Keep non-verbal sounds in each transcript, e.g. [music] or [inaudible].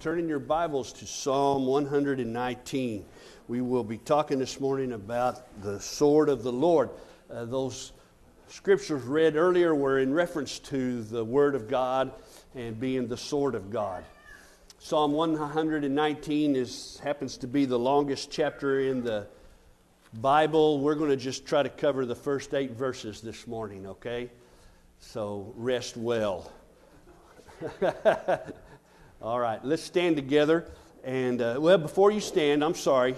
turn in your Bibles to Psalm 119. We will be talking this morning about the sword of the Lord. Uh, those scriptures read earlier were in reference to the Word of God and being the sword of God. Psalm 119 is, happens to be the longest chapter in the Bible. We're going to just try to cover the first eight verses this morning, okay? So rest well. [laughs] All right, let's stand together. And, uh, well, before you stand, I'm sorry.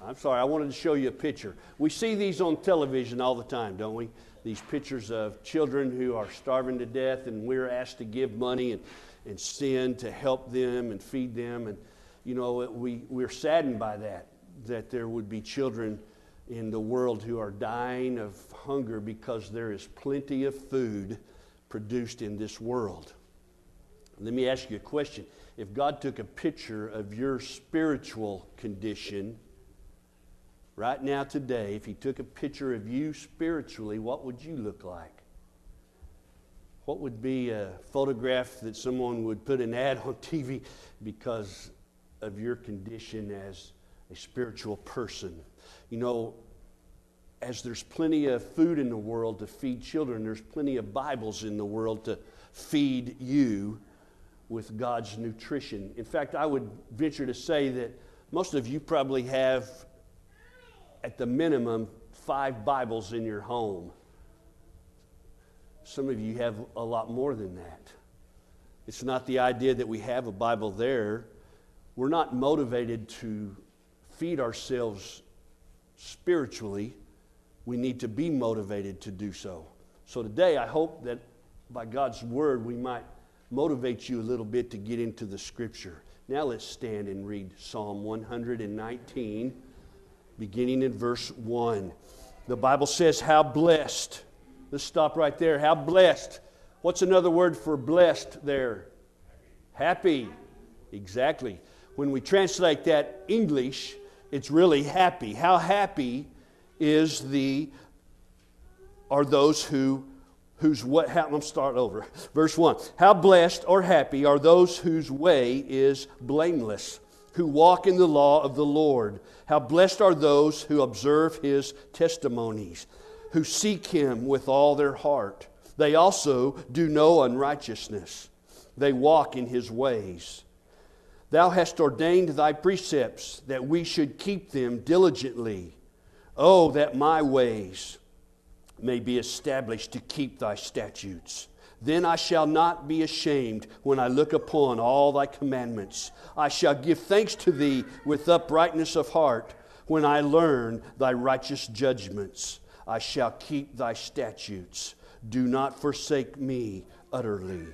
I'm sorry, I wanted to show you a picture. We see these on television all the time, don't we? These pictures of children who are starving to death, and we're asked to give money and, and send to help them and feed them. And, you know, we, we're saddened by that, that there would be children in the world who are dying of hunger because there is plenty of food produced in this world. Let me ask you a question. If God took a picture of your spiritual condition right now, today, if He took a picture of you spiritually, what would you look like? What would be a photograph that someone would put an ad on [laughs] TV because of your condition as a spiritual person? You know, as there's plenty of food in the world to feed children, there's plenty of Bibles in the world to feed you with God's nutrition. In fact, I would venture to say that most of you probably have, at the minimum, five Bibles in your home. Some of you have a lot more than that. It's not the idea that we have a Bible there. We're not motivated to feed ourselves spiritually. We need to be motivated to do so. So today, I hope that by God's word, we might motivate you a little bit to get into the scripture. Now let's stand and read Psalm 119, beginning in verse 1. The Bible says, How blessed. Let's stop right there. How blessed. What's another word for blessed there? Happy. Exactly. When we translate that English, it's really happy. How happy is the are those who whose what how, I'm start over. Verse 1. How blessed or happy are those whose way is blameless, who walk in the law of the Lord. How blessed are those who observe his testimonies, who seek him with all their heart. They also do no unrighteousness. They walk in his ways. Thou hast ordained thy precepts that we should keep them diligently. Oh, that my ways may be established to keep thy statutes. Then I shall not be ashamed when I look upon all thy commandments. I shall give thanks to thee with uprightness of heart when I learn thy righteous judgments. I shall keep thy statutes. Do not forsake me utterly.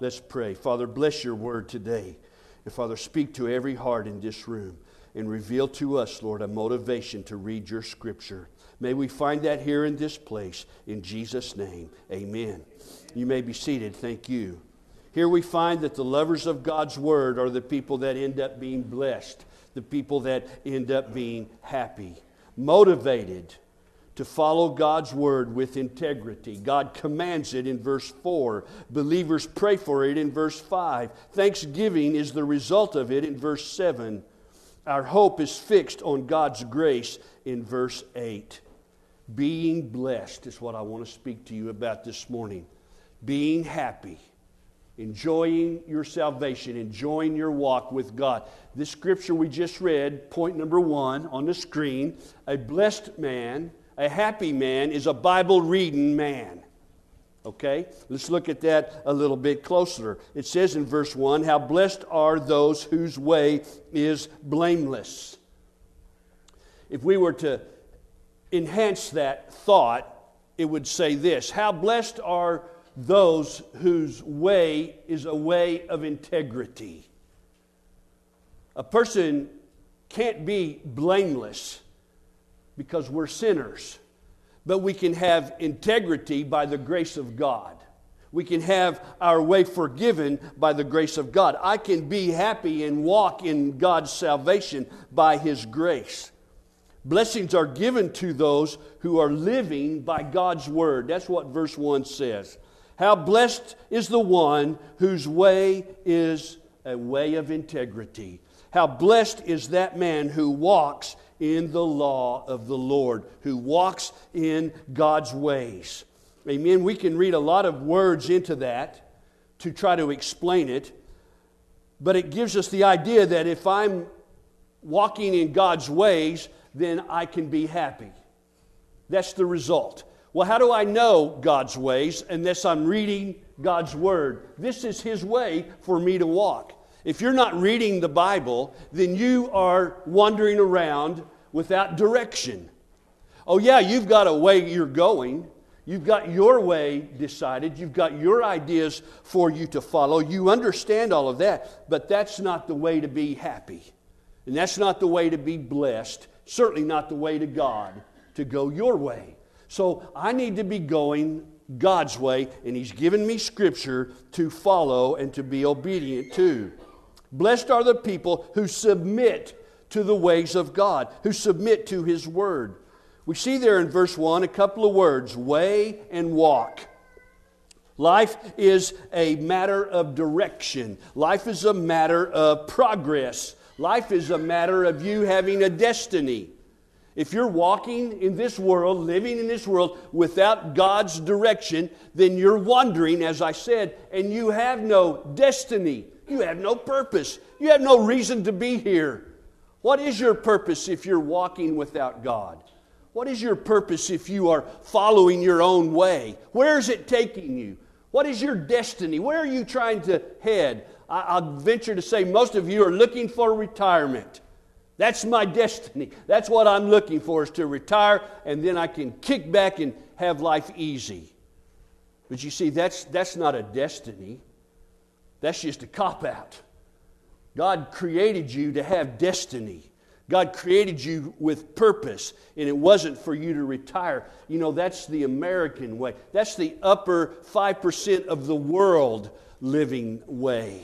Let's pray. Father, bless your word today. And Father, speak to every heart in this room and reveal to us, Lord, a motivation to read your scripture. May we find that here in this place. In Jesus' name, amen. You may be seated. Thank you. Here we find that the lovers of God's word are the people that end up being blessed, the people that end up being happy, motivated to follow God's word with integrity. God commands it in verse 4. Believers pray for it in verse 5. Thanksgiving is the result of it in verse 7. Our hope is fixed on God's grace in verse 8. Being blessed is what I want to speak to you about this morning. Being happy, enjoying your salvation, enjoying your walk with God. This scripture we just read, point number one on the screen a blessed man, a happy man, is a Bible reading man. Okay? Let's look at that a little bit closer. It says in verse 1 How blessed are those whose way is blameless. If we were to enhance that thought, it would say this How blessed are those whose way is a way of integrity. A person can't be blameless because we're sinners, but we can have integrity by the grace of God. We can have our way forgiven by the grace of God. I can be happy and walk in God's salvation by His grace. Blessings are given to those who are living by God's word. That's what verse 1 says. How blessed is the one whose way is a way of integrity. How blessed is that man who walks in the law of the Lord, who walks in God's ways. Amen. We can read a lot of words into that to try to explain it, but it gives us the idea that if I'm walking in God's ways, then I can be happy. That's the result. Well, how do I know God's ways unless I'm reading God's Word? This is His way for me to walk. If you're not reading the Bible, then you are wandering around without direction. Oh, yeah, you've got a way you're going. You've got your way decided. You've got your ideas for you to follow. You understand all of that, but that's not the way to be happy. And that's not the way to be blessed. Certainly not the way to God, to go your way. So I need to be going God's way, and He's given me Scripture to follow and to be obedient to. Blessed are the people who submit to the ways of God, who submit to His Word. We see there in verse 1 a couple of words way and walk. Life is a matter of direction, life is a matter of progress, life is a matter of you having a destiny. If you're walking in this world, living in this world without God's direction, then you're wandering, as I said, and you have no destiny. You have no purpose. You have no reason to be here. What is your purpose if you're walking without God? What is your purpose if you are following your own way? Where is it taking you? What is your destiny? Where are you trying to head? I'll venture to say most of you are looking for retirement. That's my [laughs] destiny. That's what I'm looking for is to retire and then I can kick back and have life easy. But you see, that's, that's not a destiny. That's just a cop out. God created you to have destiny. God created you with purpose, and it wasn't for you to retire. You know, that's the American way. That's the upper 5% of the world living way.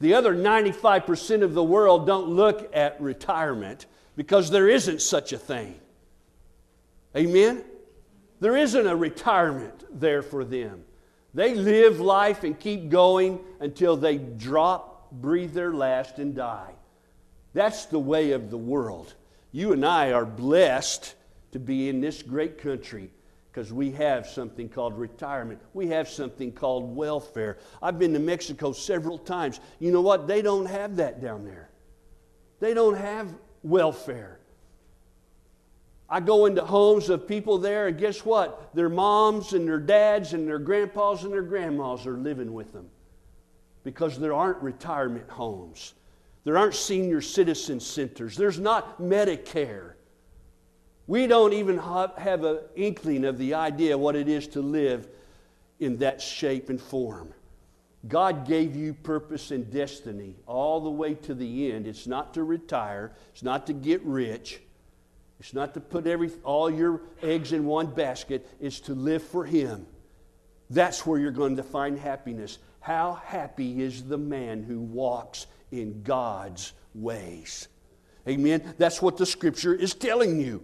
The other 95% of the world don't look at retirement because there isn't such a thing. Amen? There isn't a retirement there for them. They live life and keep going until they drop, breathe their last, and die. That's the way of the world. You and I are blessed to be in this great country because we have something called retirement. We have something called welfare. I've been to Mexico several times. You know what? They don't have that down there. They don't have welfare. I go into homes of people there, and guess what? Their moms and their dads and their grandpas and their grandmas are living with them because there aren't retirement homes. There aren't senior citizen centers. There's not Medicare. We don't even have an inkling of the idea what it is to live in that shape and form. God gave you purpose and destiny all the way to the end. It's not to retire, it's not to get rich, it's not to put every, all your eggs in one basket, it's to live for Him. That's where you're going to find happiness. How happy is the man who walks in God's ways? Amen. That's what the scripture is telling you.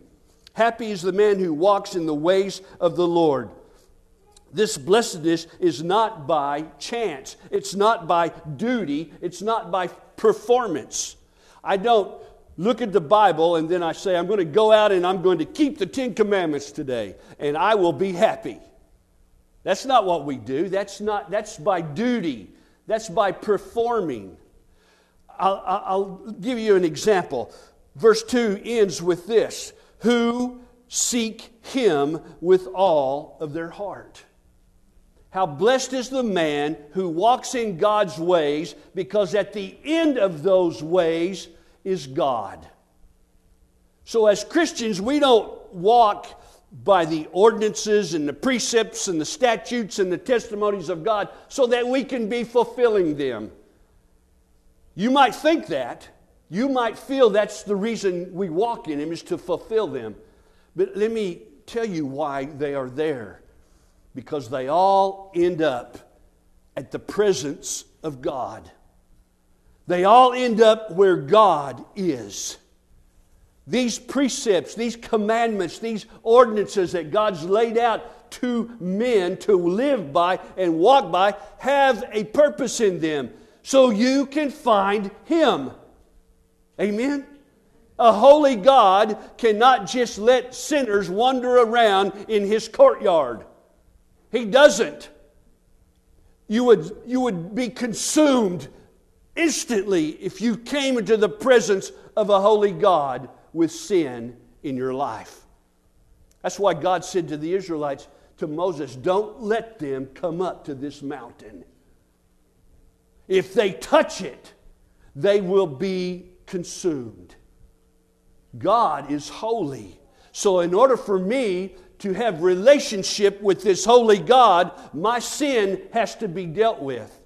Happy is the man who walks in the ways of the Lord. This blessedness is not by chance, it's not by duty, it's not by performance. I don't look at the Bible and then I say, I'm going to go out and I'm going to keep the Ten Commandments today and I will be happy. That's not what we do. That's, not, that's by duty, that's by performing. I'll, I'll give you an example. Verse 2 ends with this who seek him with all of their heart. How blessed is the man who walks in God's ways, because at the end of those ways is God. So, as Christians, we don't walk by the ordinances and the precepts and the statutes and the testimonies of God so that we can be fulfilling them. You might think that, you might feel that's the reason we walk in Him is to fulfill them. But let me tell you why they are there. Because they all end up at the presence of God. They all end up where God is. These precepts, these commandments, these ordinances that God's laid out to men to live by and walk by have a purpose in them so you can find Him. Amen? A holy God cannot just let sinners wander around in His courtyard. He doesn't. You would, you would be consumed instantly if you came into the presence of a holy God with sin in your life. That's why God said to the Israelites, to Moses, Don't let them come up to this mountain. If they touch it, they will be consumed. God is holy. So, in order for me to have relationship with this holy God, my sin has to be dealt with.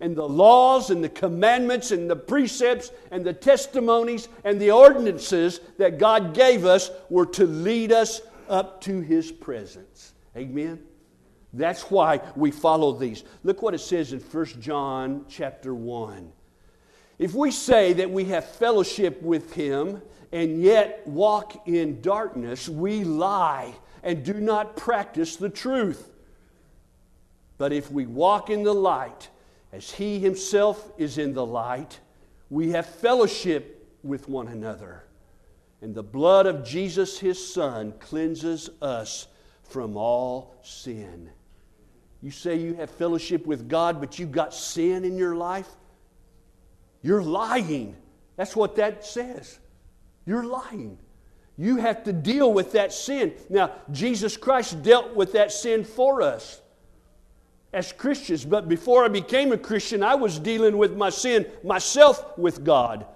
And the laws and the commandments and the precepts and the testimonies and the ordinances that God gave us were to lead us up to his presence. Amen. That's why we follow these. Look what it says in 1 John chapter 1. If we say that we have fellowship with him and yet walk in darkness, we lie and do not practice the truth. But if we walk in the light, as he himself is in the light, we have fellowship with one another. And the blood of Jesus, his son, cleanses us from all sin. You say you have fellowship with God, but you've got sin in your life? You're lying. That's what that says. You're lying. You have to deal with that sin. Now, Jesus Christ dealt with that sin for us as Christians, but before I became a Christian, I was dealing with my sin myself with God.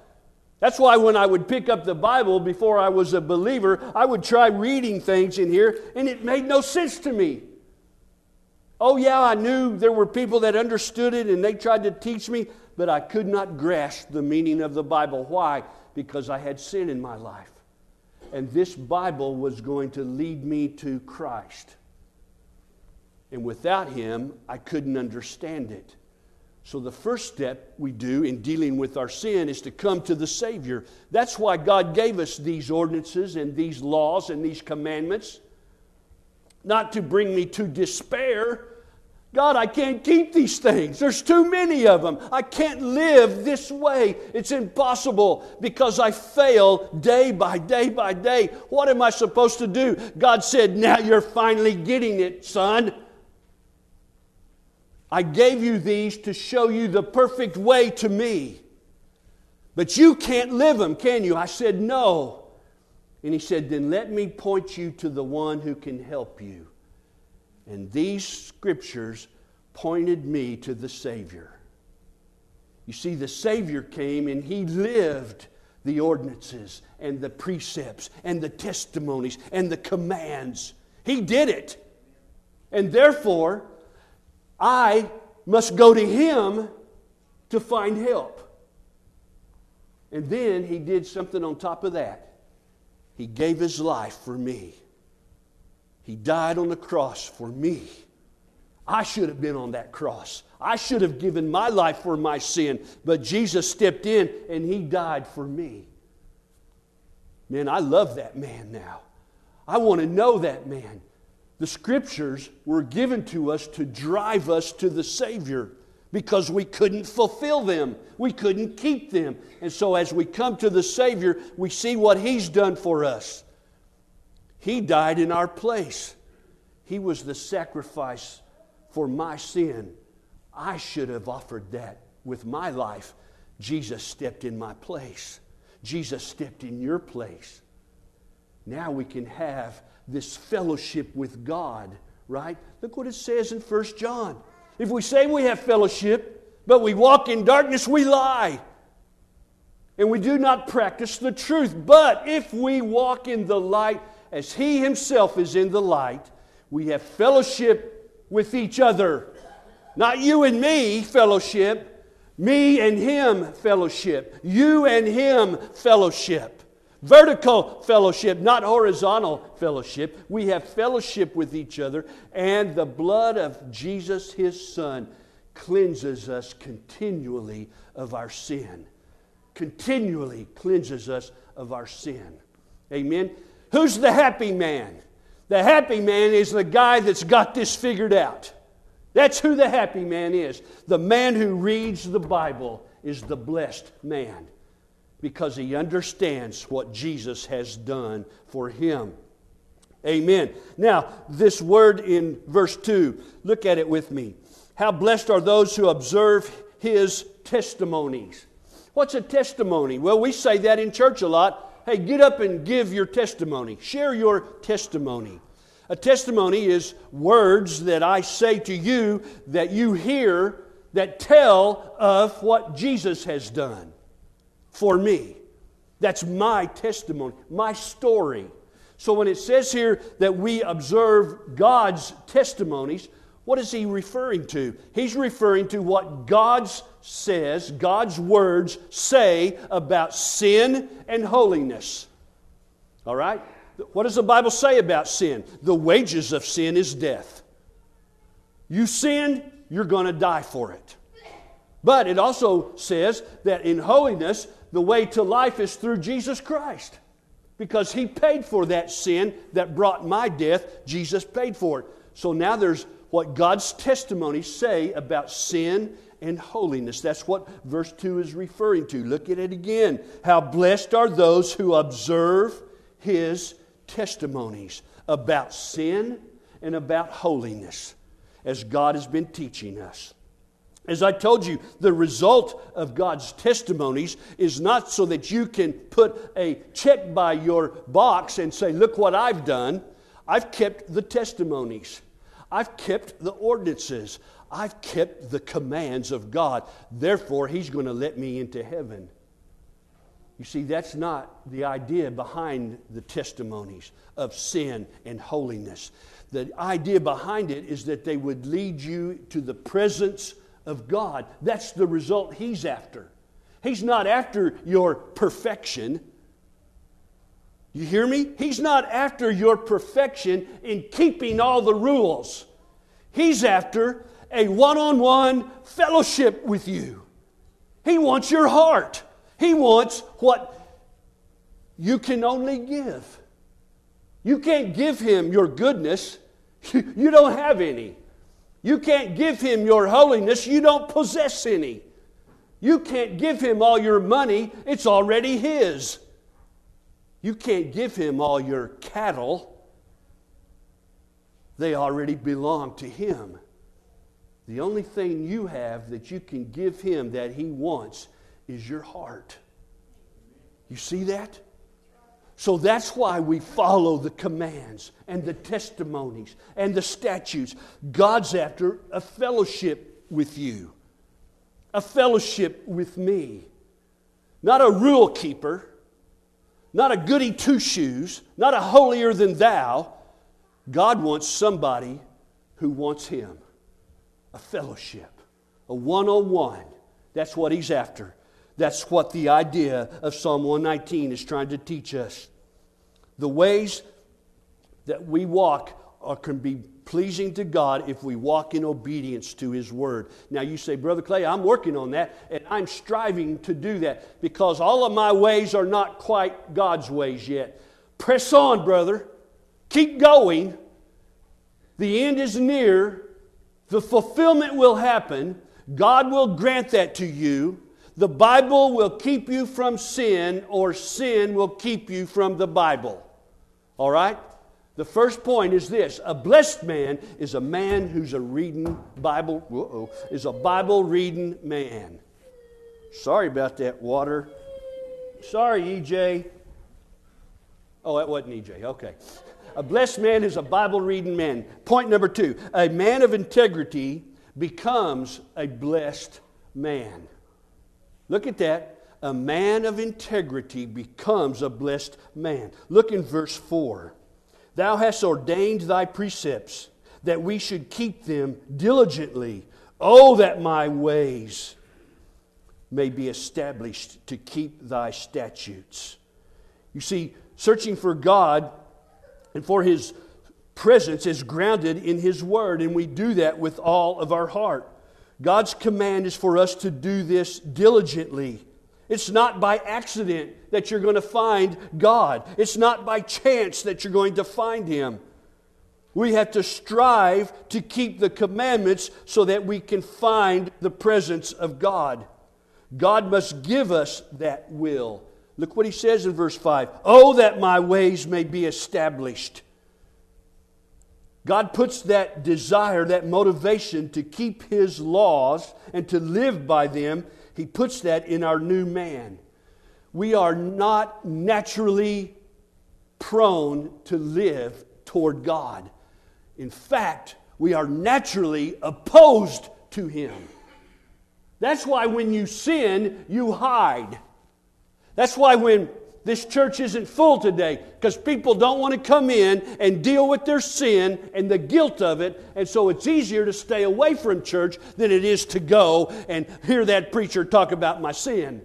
That's why when I would pick up the Bible before I was a believer, I would try reading things in here, and it made no sense to me. Oh, yeah, I knew there were people that understood it and they tried to teach me, but I could not grasp the meaning of the Bible. Why? Because I had sin in my life. And this Bible was going to lead me to Christ. And without Him, I couldn't understand it. So, the first step we do in dealing with our sin is to come to the Savior. That's why God gave us these ordinances and these laws and these commandments. Not to bring me to despair. God, I can't keep these things. There's too many of them. I can't live this way. It's impossible because I fail day by day by day. What am I supposed to do? God said, Now you're finally getting it, son. I gave you these to show you the perfect way to me. But you can't live them, can you? I said, No. And he said, Then let me point you to the one who can help you. And these scriptures pointed me to the Savior. You see, the Savior came and he lived the ordinances and the precepts and the testimonies and the commands. He did it. And therefore, I must go to him to find help. And then he did something on top of that. He gave his life for me. He died on the cross for me. I should have been on that cross. I should have given my life for my sin, but Jesus stepped in and he died for me. Man, I love that man now. I want to know that man. The scriptures were given to us to drive us to the Savior because we couldn't fulfill them. We couldn't keep them. And so as we come to the Savior, we see what He's done for us. He died in our place, He was the sacrifice for my sin. I should have offered that with my life. Jesus stepped in my place. Jesus stepped in your place. Now we can have this fellowship with God, right? Look what it says in 1 John. If we say we have fellowship, but we walk in darkness, we lie. And we do not practice the truth. But if we walk in the light as He Himself is in the light, we have fellowship with each other. Not you and me fellowship, me and Him fellowship, you and Him fellowship. Vertical fellowship, not horizontal fellowship. We have fellowship with each other, and the blood of Jesus, his Son, cleanses us continually of our sin. Continually cleanses us of our sin. Amen. Who's the happy man? The happy man is the guy that's got this figured out. That's who the happy man is. The man who reads the Bible is the blessed man because he understands what Jesus has done for him. Amen. Now, this word in verse 2, look at it with me. How blessed are those who observe his testimonies. What's a testimony? Well, we say that in church a lot. Hey, get up and give your testimony. Share your testimony. A testimony is words that I say to you that you hear that tell of what Jesus has done for me. That's my testimony, my story. So when it says here that we observe God's testimonies, what is he referring to? He's referring to what God says, God's words say about sin and holiness. All right? What does the Bible say about sin? The wages of sin is death. You sin, you're going to die for it. But it also says that in holiness, the way to life is through Jesus Christ. Because he paid for that sin that brought my death, Jesus paid for it. So now there's what God's testimonies say about sin and holiness. That's what verse 2 is referring to. Look at it again. How blessed are those who observe his testimonies about sin and about holiness, as God has been teaching us. As I told you, the result of God's testimonies is not so that you can put a check by your box and say, Look what I've done. I've kept the testimonies, I've kept the ordinances, I've kept the commands of God. Therefore, He's going to let me into heaven. You see, that's not the idea behind the testimonies of sin and holiness. The idea behind it is that they would lead you to the presence of God. That's the result He's after. He's not after your perfection. You hear me? He's not after your perfection in keeping all the rules. He's after a one on one fellowship with you. He wants your heart. He wants what you can only give. You can't give Him your goodness, [laughs] you don't have any. You can't give him your holiness, you don't possess any. You can't give him all your money, it's already his. You can't give him all your cattle, they already belong to him. The only thing you have that you can give him that he wants is your heart. You see that? So that's why we follow the commands and the testimonies and the statutes. God's after a fellowship with you, a fellowship with me. Not a rule keeper, not a goody two shoes, not a holier than thou. God wants somebody who wants Him, a fellowship, a one on one. That's what He's after. That's what the idea of Psalm 119 is trying to teach us. The ways that we walk are, can be pleasing to God if we walk in obedience to His Word. Now, you say, Brother Clay, I'm working on that, and I'm striving to do that because all of my ways are not quite God's ways yet. Press on, brother. Keep going. The end is near. The fulfillment will happen. God will grant that to you. The Bible will keep you from sin, or sin will keep you from the Bible. All right? The first point is this a blessed man is a man who's a reading Bible, is a Bible reading man. Sorry about that, water. Sorry, EJ. Oh, that wasn't EJ. Okay. A blessed man is a Bible reading man. Point number two a man of integrity becomes a blessed man. Look at that. A man of integrity becomes a blessed man. Look in verse 4. Thou hast ordained thy precepts that we should keep them diligently. Oh, that my ways may be established to keep thy statutes. You see, searching for God and for his presence is grounded in his word, and we do that with all of our heart. God's command is for us to do this diligently. It's not by accident that you're going to find God. It's not by chance that you're going to find Him. We have to strive to keep the commandments so that we can find the presence of God. God must give us that will. Look what he says in verse 5 Oh, that my ways may be established. God puts that desire, that motivation to keep his laws and to live by them, he puts that in our new man. We are not naturally prone to live toward God. In fact, we are naturally opposed to Him. That's why when you sin, you hide. That's why when this church isn't full today, because people don't want to come in and deal with their sin and the guilt of it, and so it's easier to stay away from church than it is to go and hear that preacher talk about my sin.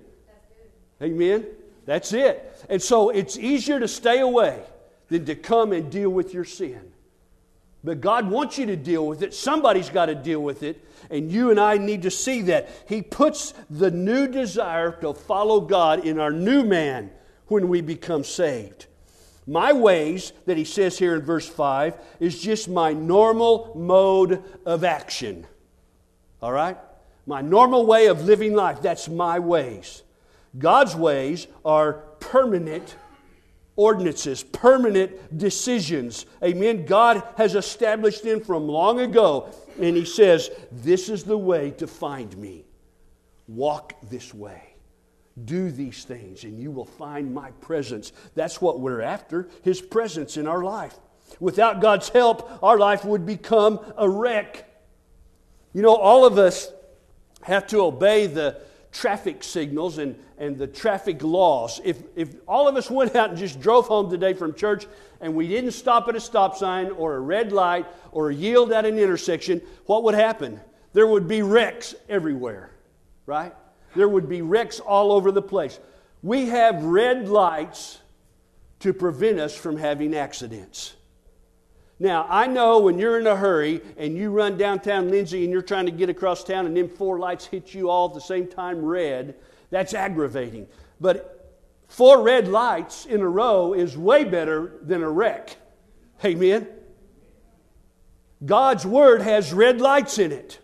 Amen? That's it. And so it's easier to stay away than to come and deal with your sin. But God wants you to deal with it. Somebody's got to deal with it. And you and I need to see that. He puts the new desire to follow God in our new man when we become saved. My ways, that he says here in verse 5, is just my normal mode of action. All right? My normal way of living life. That's my ways. God's ways are permanent ordinances, permanent decisions. Amen. God has established them from long ago, and He says, This is the way to find me. Walk this way. Do these things, and you will find my presence. That's what we're after His presence in our life. Without God's help, our life would become a wreck. You know, all of us have to obey the traffic signals and, and the traffic laws. If, if all of us went out and just drove home today from church and we didn't stop at a stop sign or a red light or yield at an intersection, what would happen? There would be wrecks everywhere, right? There would be wrecks all over the place. We have red lights to prevent us from having accidents. Now, I know when you're in a hurry and you run downtown Lindsay and you're trying to get across town and them four lights hit you all at the same time red, that's aggravating. But four red lights in a row is way better than a wreck. Amen? God's Word has red lights in it.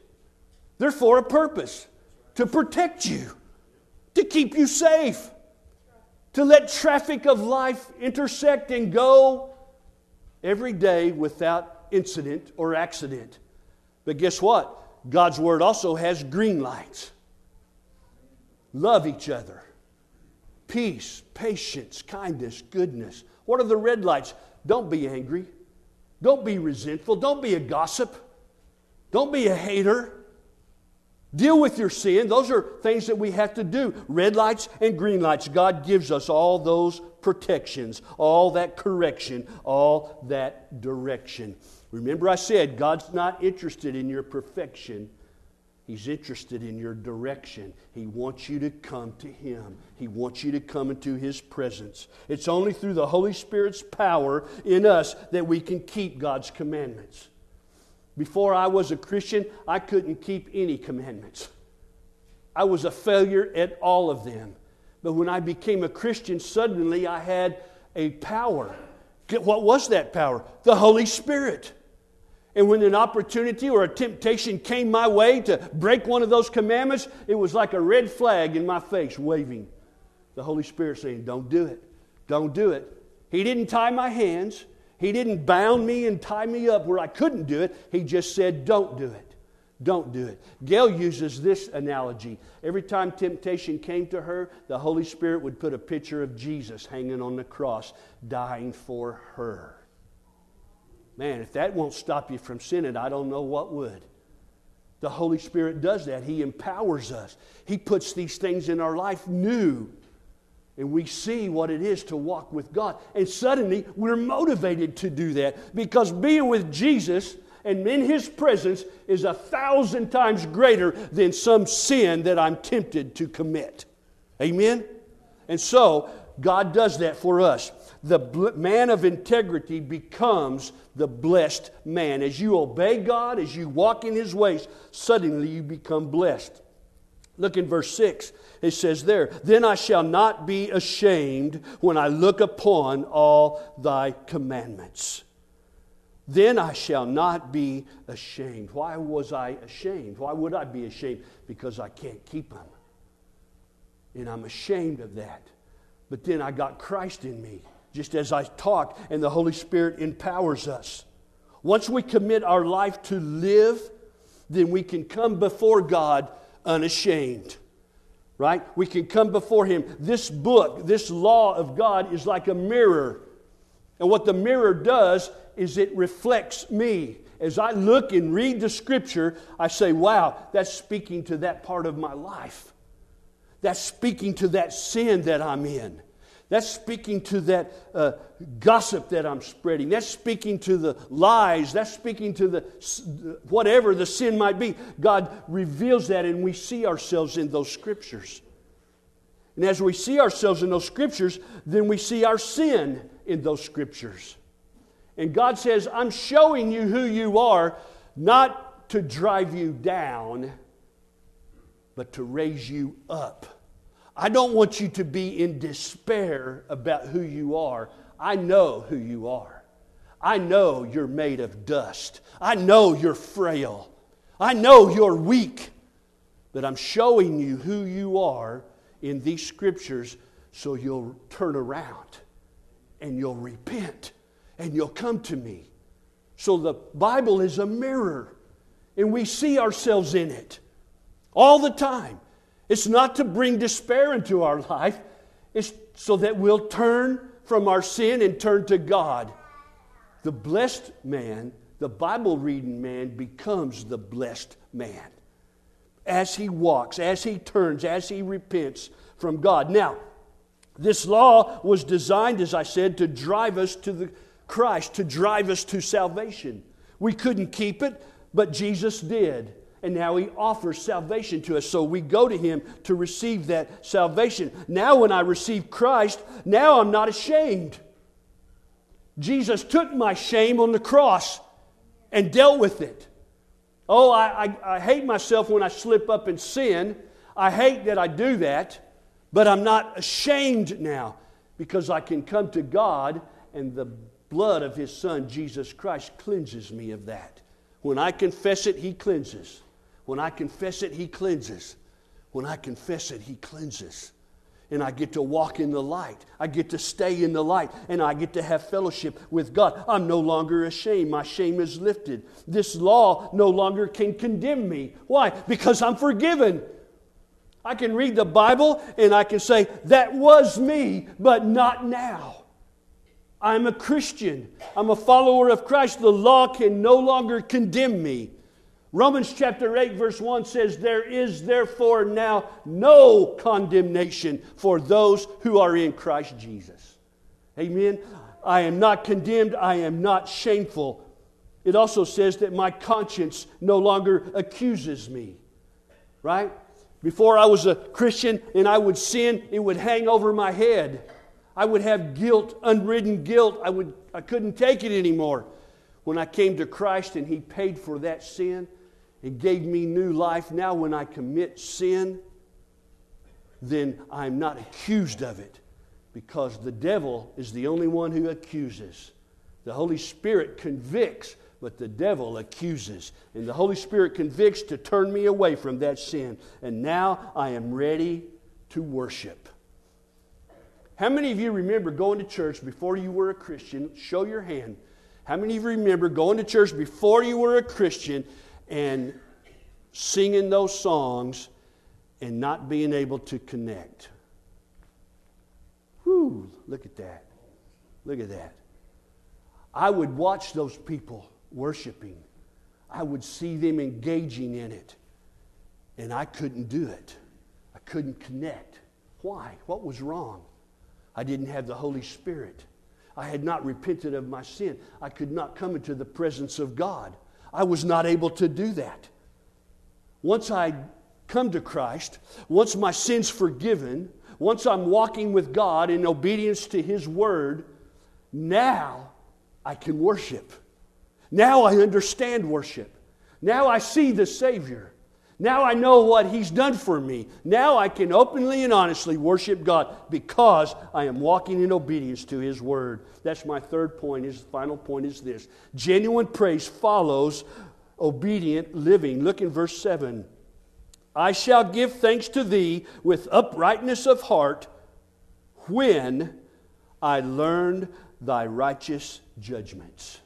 They're for a purpose to protect you, to keep you safe, to let traffic of life intersect and go every day without incident or accident. But guess what? God's Word also has green lights. Love each other. Peace, patience, kindness, goodness. What are the red lights? Don't be angry. Don't be resentful. Don't be a gossip. Don't be a hater. Deal with your sin. Those are things that we have to do. Red lights and green lights. God gives us all those protections, all that correction, all that direction. Remember, I said God's not interested in your perfection. He's interested in your direction. He wants you to come to Him. He wants you to come into His presence. It's only through the Holy Spirit's power in us that we can keep God's commandments. Before I was a Christian, I couldn't keep any commandments. I was a failure at all of them. But when I became a Christian, suddenly I had a power. What was that power? The Holy Spirit. And when an opportunity or a temptation came my way to break one of those commandments, it was like a red flag in my face waving. The Holy Spirit saying, Don't do it. Don't do it. He didn't tie my hands. He didn't bound me and tie me up where I couldn't do it. He just said, Don't do it. Don't do it. Gail uses this analogy. Every time temptation came to her, the Holy Spirit would put a picture of Jesus hanging on the cross, dying for her. Man, if that won't stop you from sinning, I don't know what would. The Holy Spirit does that. He empowers us, He puts these things in our life new. And we see what it is to walk with God. And suddenly we're motivated to do that because being with Jesus and in His presence is a thousand times greater than some sin that I'm tempted to commit. Amen? And so God does that for us. The man of integrity becomes the blessed man. As you obey God, as you walk in His ways, suddenly you become blessed. Look in verse 6. It says there, Then I shall not be ashamed when I look upon all thy commandments. Then I shall not be ashamed. Why was I ashamed? Why would I be ashamed? Because I can't keep them. And I'm ashamed of that. But then I got Christ in me, just as I talk, and the Holy Spirit empowers us. Once we commit our life to live, then we can come before God unashamed. Right? We can come before Him. This book, this law of God, is like a mirror. And what the mirror does is it reflects me. As I look and read the scripture, I say, wow, that's speaking to that part of my life. That's speaking to that sin that I'm in. That's speaking to that uh, gossip that I'm spreading. That's speaking to the lies. That's speaking to the whatever the sin might be. God reveals that, and we see ourselves in those scriptures. And as we see ourselves in those scriptures, then we see our sin in those scriptures. And God says, I'm showing you who you are, not to drive you down, but to raise you up. I don't want you to be in despair about who you are. I know who you are. I know you're made of dust. I know you're frail. I know you're weak. But I'm showing you who you are in these scriptures so you'll turn around and you'll repent and you'll come to me. So the Bible is a mirror, and we see ourselves in it all the time. It's not to bring despair into our life, it's so that we'll turn from our sin and turn to God. The blessed man, the Bible reading man, becomes the blessed man as he walks, as he turns, as he repents from God. Now, this law was designed, as I said, to drive us to the Christ, to drive us to salvation. We couldn't keep it, but Jesus did and now he offers salvation to us. So we go to him to receive that salvation. Now, when I receive Christ, now I'm not ashamed. Jesus took my shame on the cross and dealt with it. Oh, I, I, I hate myself when I slip up and sin. I hate that I do that, but I'm not ashamed now because I can come to God and the blood of His Son, Jesus Christ, cleanses me of that. When I confess it, He cleanses. When I confess it, He cleanses. When I confess it, He cleanses. And I get to walk in the light. I get to stay in the light. And I get to have fellowship with God. I'm no longer ashamed. My shame is lifted. This law no longer can condemn me. Why? Because I'm forgiven. I can read the Bible and I can say, that was me, but not now. I'm a Christian. I'm a follower of Christ. The law can no longer condemn me. Romans chapter 8, verse 1 says, There is therefore now no condemnation for those who are in Christ Jesus. Amen. I am not condemned. I am not shameful. It also says that my conscience no longer accuses me. Right? Before I was a Christian and I would sin, it would hang over my head. I would have guilt, unridden guilt. I, would, I couldn't take it anymore. When I came to Christ and He paid for that sin, it gave me new life. Now, when I commit sin, then I'm not accused of it because the devil is the only one who accuses. The Holy Spirit convicts, but the devil accuses. And the Holy Spirit convicts to turn me away from that sin. And now I am ready to worship. How many of you remember going to church before you were a Christian? Show your hand. How many of you remember going to church before you were a Christian and singing those songs and not being able to connect. Whew, look at that. Look at that. I would watch those people worshiping. I would see them engaging in it. And I couldn't do it. I couldn't connect. Why? What was wrong? I didn't have the Holy Spirit. I had not repented of my sin. I could not come into the presence of God. I was not able to do that. Once I come to Christ, once my sin's forgiven, once I'm walking with God in obedience to His word, now I can worship. Now I understand worship. Now I see the Savior. Now I know what He's done for me. Now I can openly and honestly worship God because I am walking in obedience to His Word. That's my third point. His final point is this genuine praise follows obedient living. Look in verse 7. I shall give thanks to thee with uprightness of heart when I learned thy righteous judgments.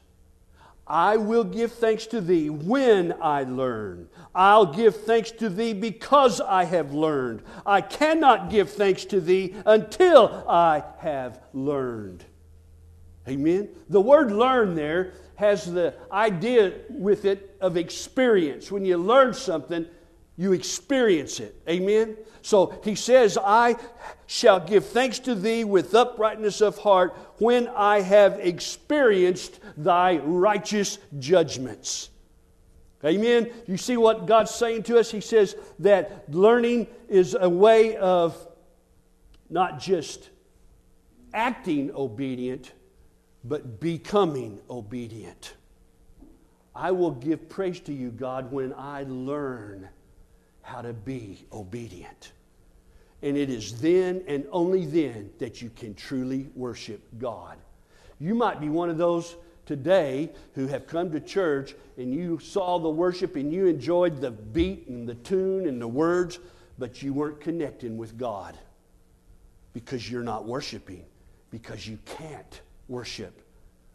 I will give thanks to thee when I learn. I'll give thanks to thee because I have learned. I cannot give thanks to thee until I have learned. Amen? The word learn there has the idea with it of experience. When you learn something, you experience it. Amen? So he says, I shall give thanks to thee with uprightness of heart when I have experienced thy righteous judgments. Amen. You see what God's saying to us? He says that learning is a way of not just acting obedient, but becoming obedient. I will give praise to you, God, when I learn how to be obedient. And it is then and only then that you can truly worship God. You might be one of those today who have come to church and you saw the worship and you enjoyed the beat and the tune and the words, but you weren't connecting with God because you're not worshiping, because you can't worship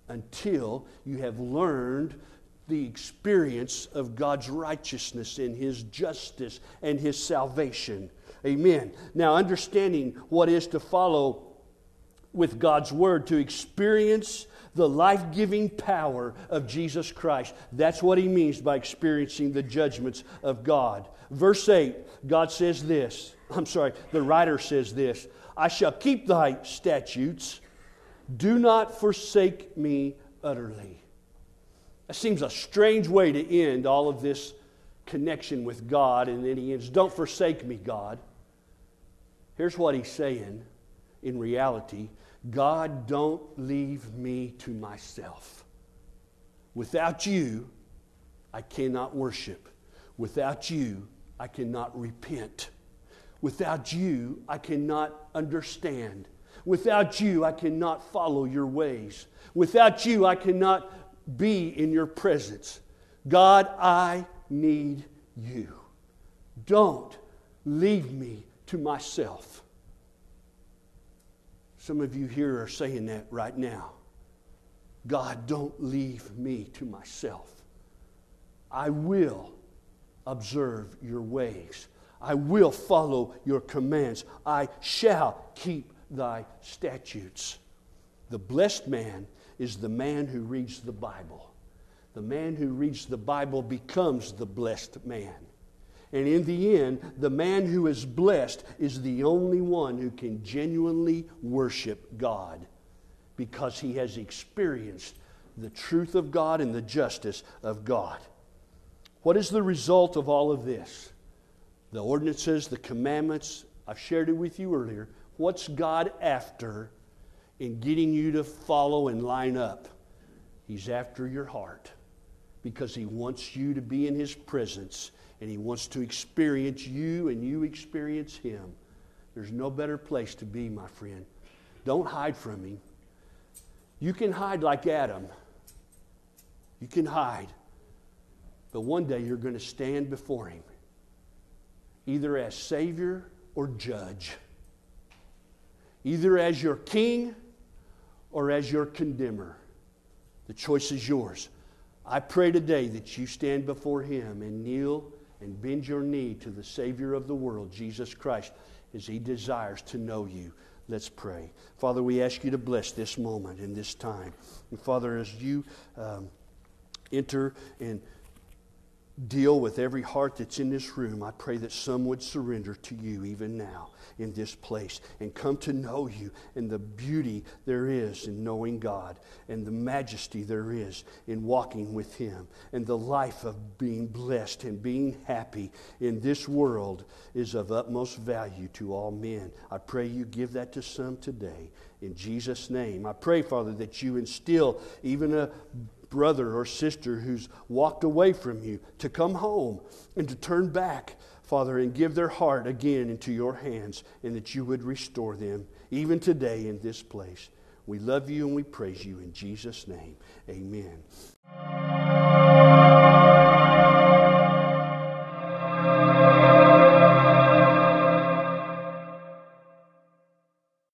until you have learned the experience of God's righteousness and His justice and His salvation. Amen. Now, understanding what is to follow with God's Word, to experience the life giving power of Jesus Christ. That's what He means by experiencing the judgments of God. Verse 8, God says this. I'm sorry, the writer says this I shall keep thy statutes, do not forsake me utterly. That seems a strange way to end all of this connection with God, and then he ends, Don't forsake me, God. Here's what he's saying in reality God, don't leave me to myself. Without you, I cannot worship. Without you, I cannot repent. Without you, I cannot understand. Without you, I cannot follow your ways. Without you, I cannot be in your presence. God, I need you. Don't leave me to myself. Some of you here are saying that right now. God, don't leave me to myself. I will observe your ways. I will follow your commands. I shall keep thy statutes. The blessed man is the man who reads the Bible. The man who reads the Bible becomes the blessed man. And in the end, the man who is blessed is the only one who can genuinely worship God because he has experienced the truth of God and the justice of God. What is the result of all of this? The ordinances, the commandments, I've shared it with you earlier. What's God after in getting you to follow and line up. He's after your heart because he wants you to be in his presence and he wants to experience you and you experience him. There's no better place to be, my friend. Don't hide from him. You can hide like Adam. You can hide. But one day you're going to stand before him, either as Savior or Judge, either as your King or as your condemner. The choice is yours. I pray today that you stand before Him and kneel and bend your knee to the Savior of the world, Jesus Christ, as He desires to know you. Let's pray. Father, we ask you to bless this moment and this time. And Father, as you um, enter and deal with every heart that's in this room, I pray that some would surrender to you even now in this place and come to know you and the beauty there is in knowing God and the majesty there is in walking with Him and the life of being blessed and being happy in this world is of utmost value to all men. I pray you give that to some today in Jesus' name. I pray, Father, that you instill even a brother or sister who's walked away from you to come home and to turn back, Father, and give their heart again into your hands and that you would restore them even today in this place. We love you and we praise you in Jesus' name. Amen.